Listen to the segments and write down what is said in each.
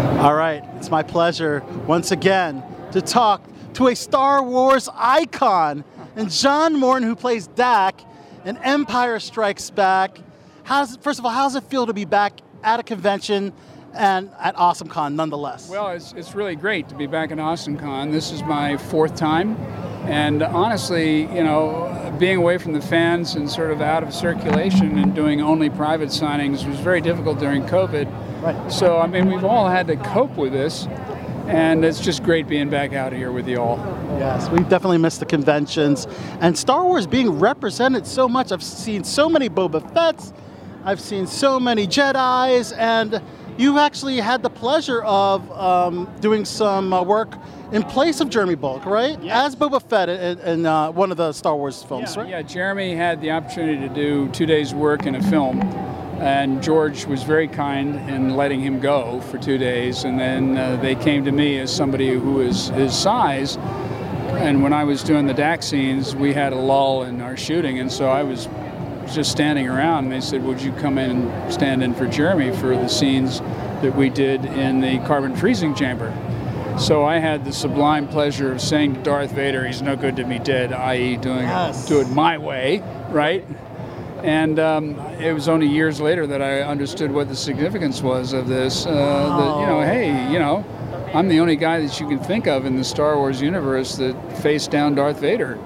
All right, it's my pleasure once again to talk to a Star Wars icon and John Morton, who plays Dak in Empire Strikes Back. How's first of all, how does it feel to be back at a convention and at AwesomeCon nonetheless? Well, it's, it's really great to be back at AwesomeCon. This is my fourth time. And honestly, you know, being away from the fans and sort of out of circulation and doing only private signings was very difficult during COVID. Right. So, I mean, we've all had to cope with this. And it's just great being back out here with you all. Yes, we definitely missed the conventions. And Star Wars being represented so much. I've seen so many Boba Fett's, I've seen so many Jedi's, and you've actually had the pleasure of um, doing some uh, work in place of Jeremy Bulloch, right? Yes. As Boba Fett in, in uh, one of the Star Wars films, yeah, right? yeah, Jeremy had the opportunity to do two days' work in a film, and George was very kind in letting him go for two days. And then uh, they came to me as somebody who is his size. And when I was doing the Dak scenes, we had a lull in our shooting, and so I was just standing around. And they said, "Would you come in and stand in for Jeremy for the scenes that we did in the carbon freezing chamber?" So I had the sublime pleasure of saying to Darth Vader, "He's no good to me dead," i.e., doing Yes. do it my way, right? And um, it was only years later that I understood what the significance was of this. Uh, That you know, hey, you know, I'm the only guy that you can think of in the Star Wars universe that faced down Darth Vader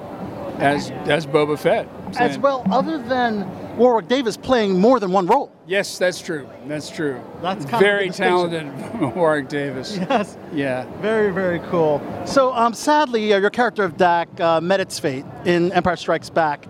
as as Boba Fett. As well, other than Warwick Davis playing more than one role. Yes, that's true. That's true. That's kind very talented Warwick Davis. Yes. Yeah. Very, very cool. So, um, sadly, uh, your character of Dak uh, met its fate in Empire Strikes Back.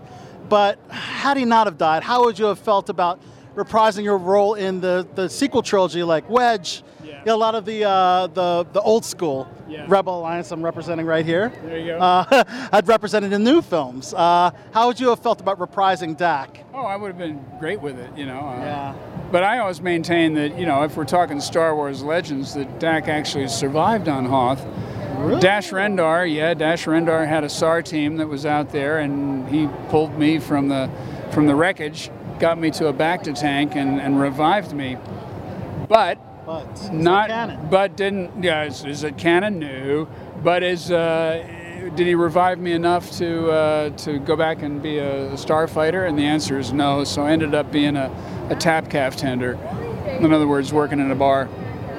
But had he not have died, how would you have felt about reprising your role in the, the sequel trilogy, like Wedge? Yeah. You know, a lot of the uh, the the old school Yeah. Rebel Alliance I'm representing right here. There you go. Uh, had represented in new films. Uh, how would you have felt about reprising Dak? Oh, I would have been great with it, you know. Uh, Yeah. But I always maintain that, you know, if we're talking Star Wars legends, that Dak actually survived on Hoth. Dash Rendar, yeah, Dash Rendar had a SAR team that was out there, and he pulled me from the from the wreckage, got me to a bacta tank, and, and revived me. But But not, but didn't. Yeah, is, is it canon? No. But is uh, did he revive me enough to uh, to go back and be a starfighter? And the answer is no. So I ended up being a, a tapcaf tender. In other words, working in a bar,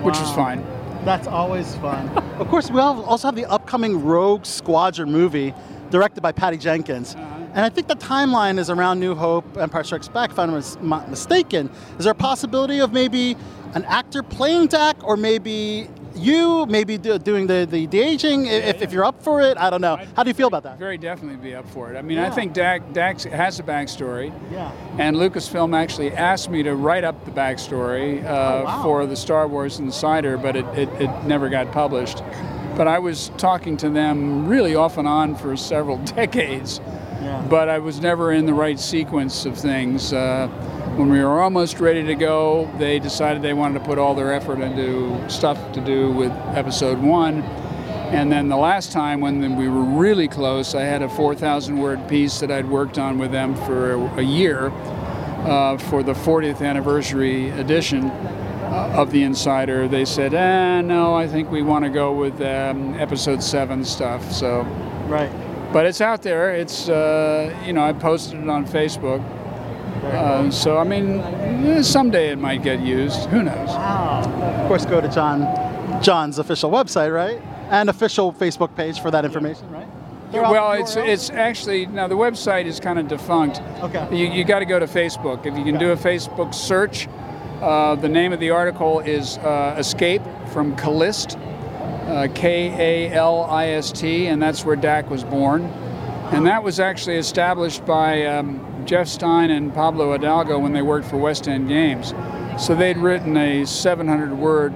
which was fine. That's always fun. of course, we also have the upcoming Rogue Squadron movie directed by Patty Jenkins. Uh-huh. And I think the timeline is around New Hope, Empire Strikes Back, if I'm not mistaken. Is there a possibility of maybe an actor playing Dak, or maybe you, maybe do, doing the, the de-aging, i- if, if you're up for it? I don't know. How do you feel about that? Very definitely be up for it. I mean, Yeah. I think Dak Dak has a backstory. Yeah. And Lucasfilm actually asked me to write up the backstory uh, Oh, wow. for the Star Wars Insider, but it, it, it never got published. But I was talking to them really off and on for several decades, Yeah. but I was never in the right sequence of things. Uh, when we were almost ready to go, they decided they wanted to put all their effort into stuff to do with Episode 1. And then the last time when we were really close, I had a 4,000 word piece that I'd worked on with them for a, year uh, for the 40th anniversary edition uh, of The Insider. They said, eh, no, I think we want to go with um, episode 7 stuff. So, Right. but it's out there. It's, uh, you know, I posted it on Facebook. Uh, so, I mean, eh, someday it might get used. Who knows? Of course, go to John John's official website, right? And official Facebook page for that information, right? Out Well, it's it's actually now the website is kind of defunct. Okay. You, you got to go to Facebook. If you can do a Facebook search, uh, the name of the article is uh, "Escape from Kalist," uh, K A L I S T, and that's where Dak was born. And that was actually established by um, Jeff Stein and Pablo Hidalgo when they worked for West End Games. So they'd written a 700-word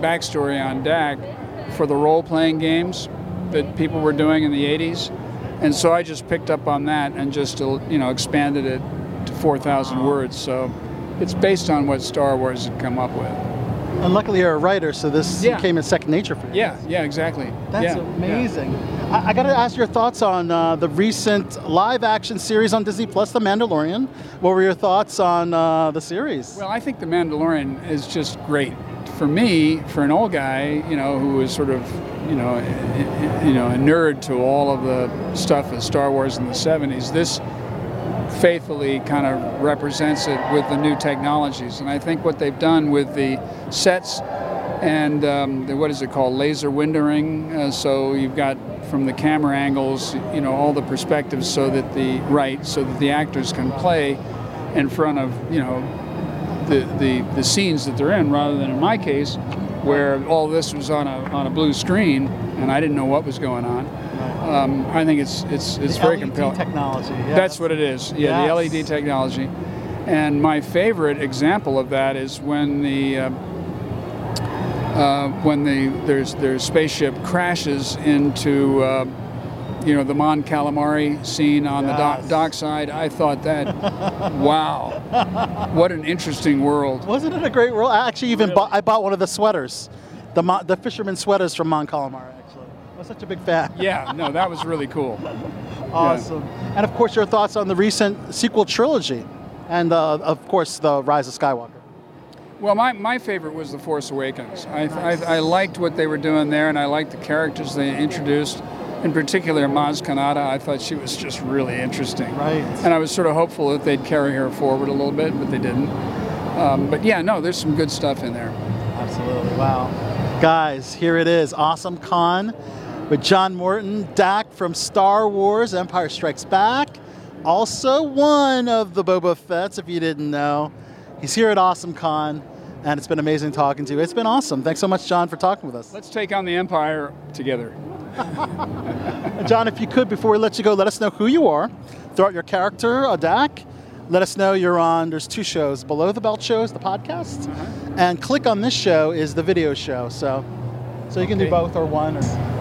backstory on Dak for the role-playing games that people were doing in the 80s. And so I just picked up on that and just uh, you know expanded it to 4,000 words. So it's based on what Star Wars had come up with. And luckily, you're a writer, so this Yeah. came in second nature for you. Yeah, yeah, exactly. That's yeah, amazing. I, I got to ask your thoughts on uh, the recent live-action series on Disney Plus, The Mandalorian. What were your thoughts on uh, the series? Well, I think The Mandalorian is just great for me, for an old guy, you know, who was sort of, you know, you know, a nerd to all of the stuff of Star Wars in the '70s, this faithfully kind of represents it with the new technologies. And I think what they've done with the sets and um, the, what is it called, laser windowing. Uh, so you've got from the camera angles, you know, all the perspectives, so that the right, so that the actors can play in front of, you know, the the, the scenes that they're in, rather than in my case, where all this was on a on a blue screen and I didn't know what was going on. Um, I think it's it's it's The very LED compelling. technology. yeah. That's what it is. Yeah, Yes. the LED technology. And my favorite example of that is when the uh, uh, when the there's their spaceship crashes into uh, you know the Mon Calamari scene on the dock, Yes. dockside. I thought that, wow, what an interesting world. Wasn't it a great world? I actually even bought, I bought one of the sweaters, the the fisherman sweaters from Mon Calamari. Was such a big fan. Yeah, no, that was really cool. Awesome. And of course, your thoughts on the recent sequel trilogy, and uh, of course, the Rise of Skywalker. Well, my, my favorite was The Force Awakens. I, I, I liked what they were doing there, and I liked the characters they introduced. In particular, Maz Kanata, I thought she was just really interesting. Right. And I was sort of hopeful that they'd carry her forward a little bit, but they didn't. Um, but yeah, no, there's some good stuff in there. Absolutely. Wow. Guys, here it is. Awesome Con with John Morton, Dak from Star Wars Empire Strikes Back. Also one of the Boba Fett's, if you didn't know. He's here at Awesome Con, and it's been amazing talking to you. It's been awesome. Thanks so much, John, for talking with us. Let's take on the Empire together. John, if you could, before we let you go, let us know who you are. Throw out your character, uh, Dak. Let us know you're on. There's two shows. Below the Belt shows, the podcast, and click on this show is the video show. So, so you can do both or one. Or,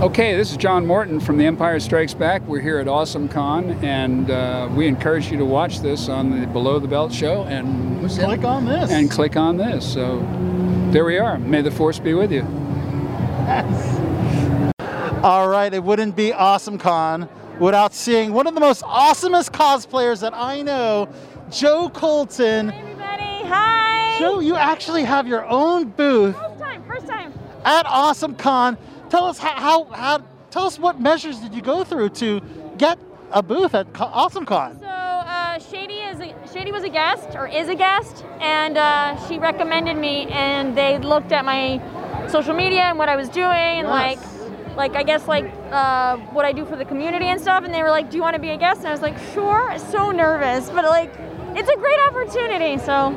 Okay, this is John Morton from The Empire Strikes Back. We're here at Awesome Con, and uh, we encourage you to watch this on the Below the Belt show and click on this. and click on this. So there we are. May the force be with you. All right, it wouldn't be Awesome Con without seeing one of the most awesomest cosplayers that I know, Joe Colton. everybody. Hi. Joe, you actually have your own booth First time. First time. at Awesome Con. Tell us how, how, how tell us what measures did you go through to get a booth at Co- Awesome Con? So uh, Shady is a, Shady was a guest or is a guest, and uh, she recommended me, and they looked at my social media and what I was doing, and Yes. like. Like I guess like uh, what I do for the community and stuff, and they were like, "Do you want to be a guest?" And I was like, "Sure." So nervous, but like, it's a great opportunity, so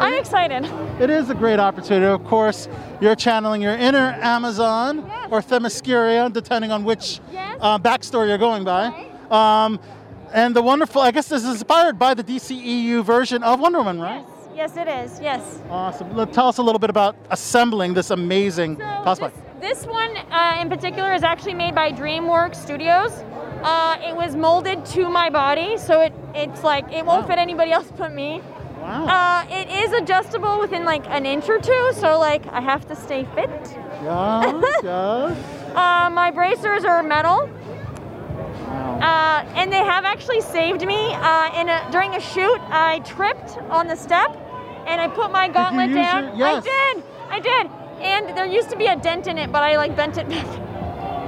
I'm excited. It is a great opportunity. Of course, you're channeling your inner Amazon Yes. or Themyscira, depending on which Yes. uh, backstory you're going by. Um, and the wonderful, I guess this is inspired by the DCEU version of Wonder Woman, right? Yes, yes, it is. Yes. Awesome. Let- Tell us a little bit about assembling this amazing So cosplay. this, this one uh, in particular is actually made by DreamWorks Studios. Uh, it was molded to my body, so it it's like it won't Wow. fit anybody else but me. Wow. Uh, it is adjustable within like an inch or two, so like I have to stay fit. yes, yes. Uh, my bracers are metal, Wow. uh, and they have actually saved me. Uh, in a, during a shoot, I tripped on the step, and I put my gauntlet down. your- yes. I did, I did. And there used to be a dent in it, but I like bent it back.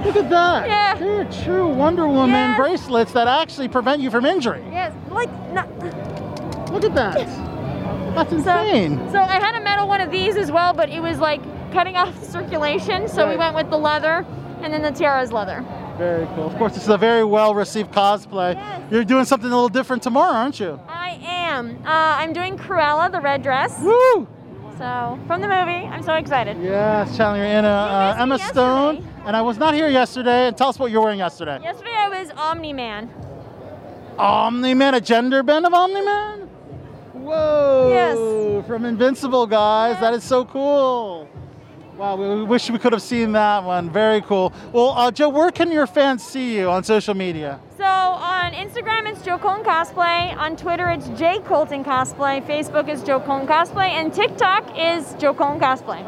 Look at that. Yeah. They're true Wonder Woman Yes. bracelets that actually prevent you from injury. yes, like not. Look at that. That's insane. so I had a metal one of these as well, but it was like cutting off the circulation. So we went with the leather, and then the tiara is leather. Very cool. Of course, this is a very well received cosplay. Yes. You're doing something a little different tomorrow, aren't you? I am. Uh, I'm doing Cruella, the red dress. Woo! So from the movie, I'm so excited. Yes, channeling your inner uh, missed me Emma Stone. yesterday. And I was not here yesterday. And tell us what you're wearing yesterday. Yesterday I was Omni Man. Omni Man, a gender bend of Omni Man? Yes. From Invincible, guys. That is so cool. Wow, we, wish we could have seen that one. Very cool. Well, uh, Joe, where can your fans see you on social media? So on Instagram it's Joe Colton Cosplay. On Twitter it's J Colton Cosplay. Facebook is Joe Colton Cosplay, and TikTok is Joe Colton Cosplay,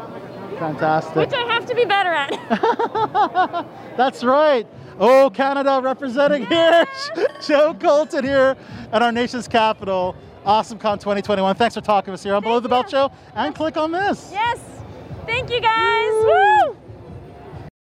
Fantastic. which I have to be better at. That's right. Oh, Canada representing here. Joe Colton here at our nation's capital. AwesomeCon 2021. Thanks for talking with us here on Below the Belt. Show. And click on this. Yes. Thank you guys. Woo!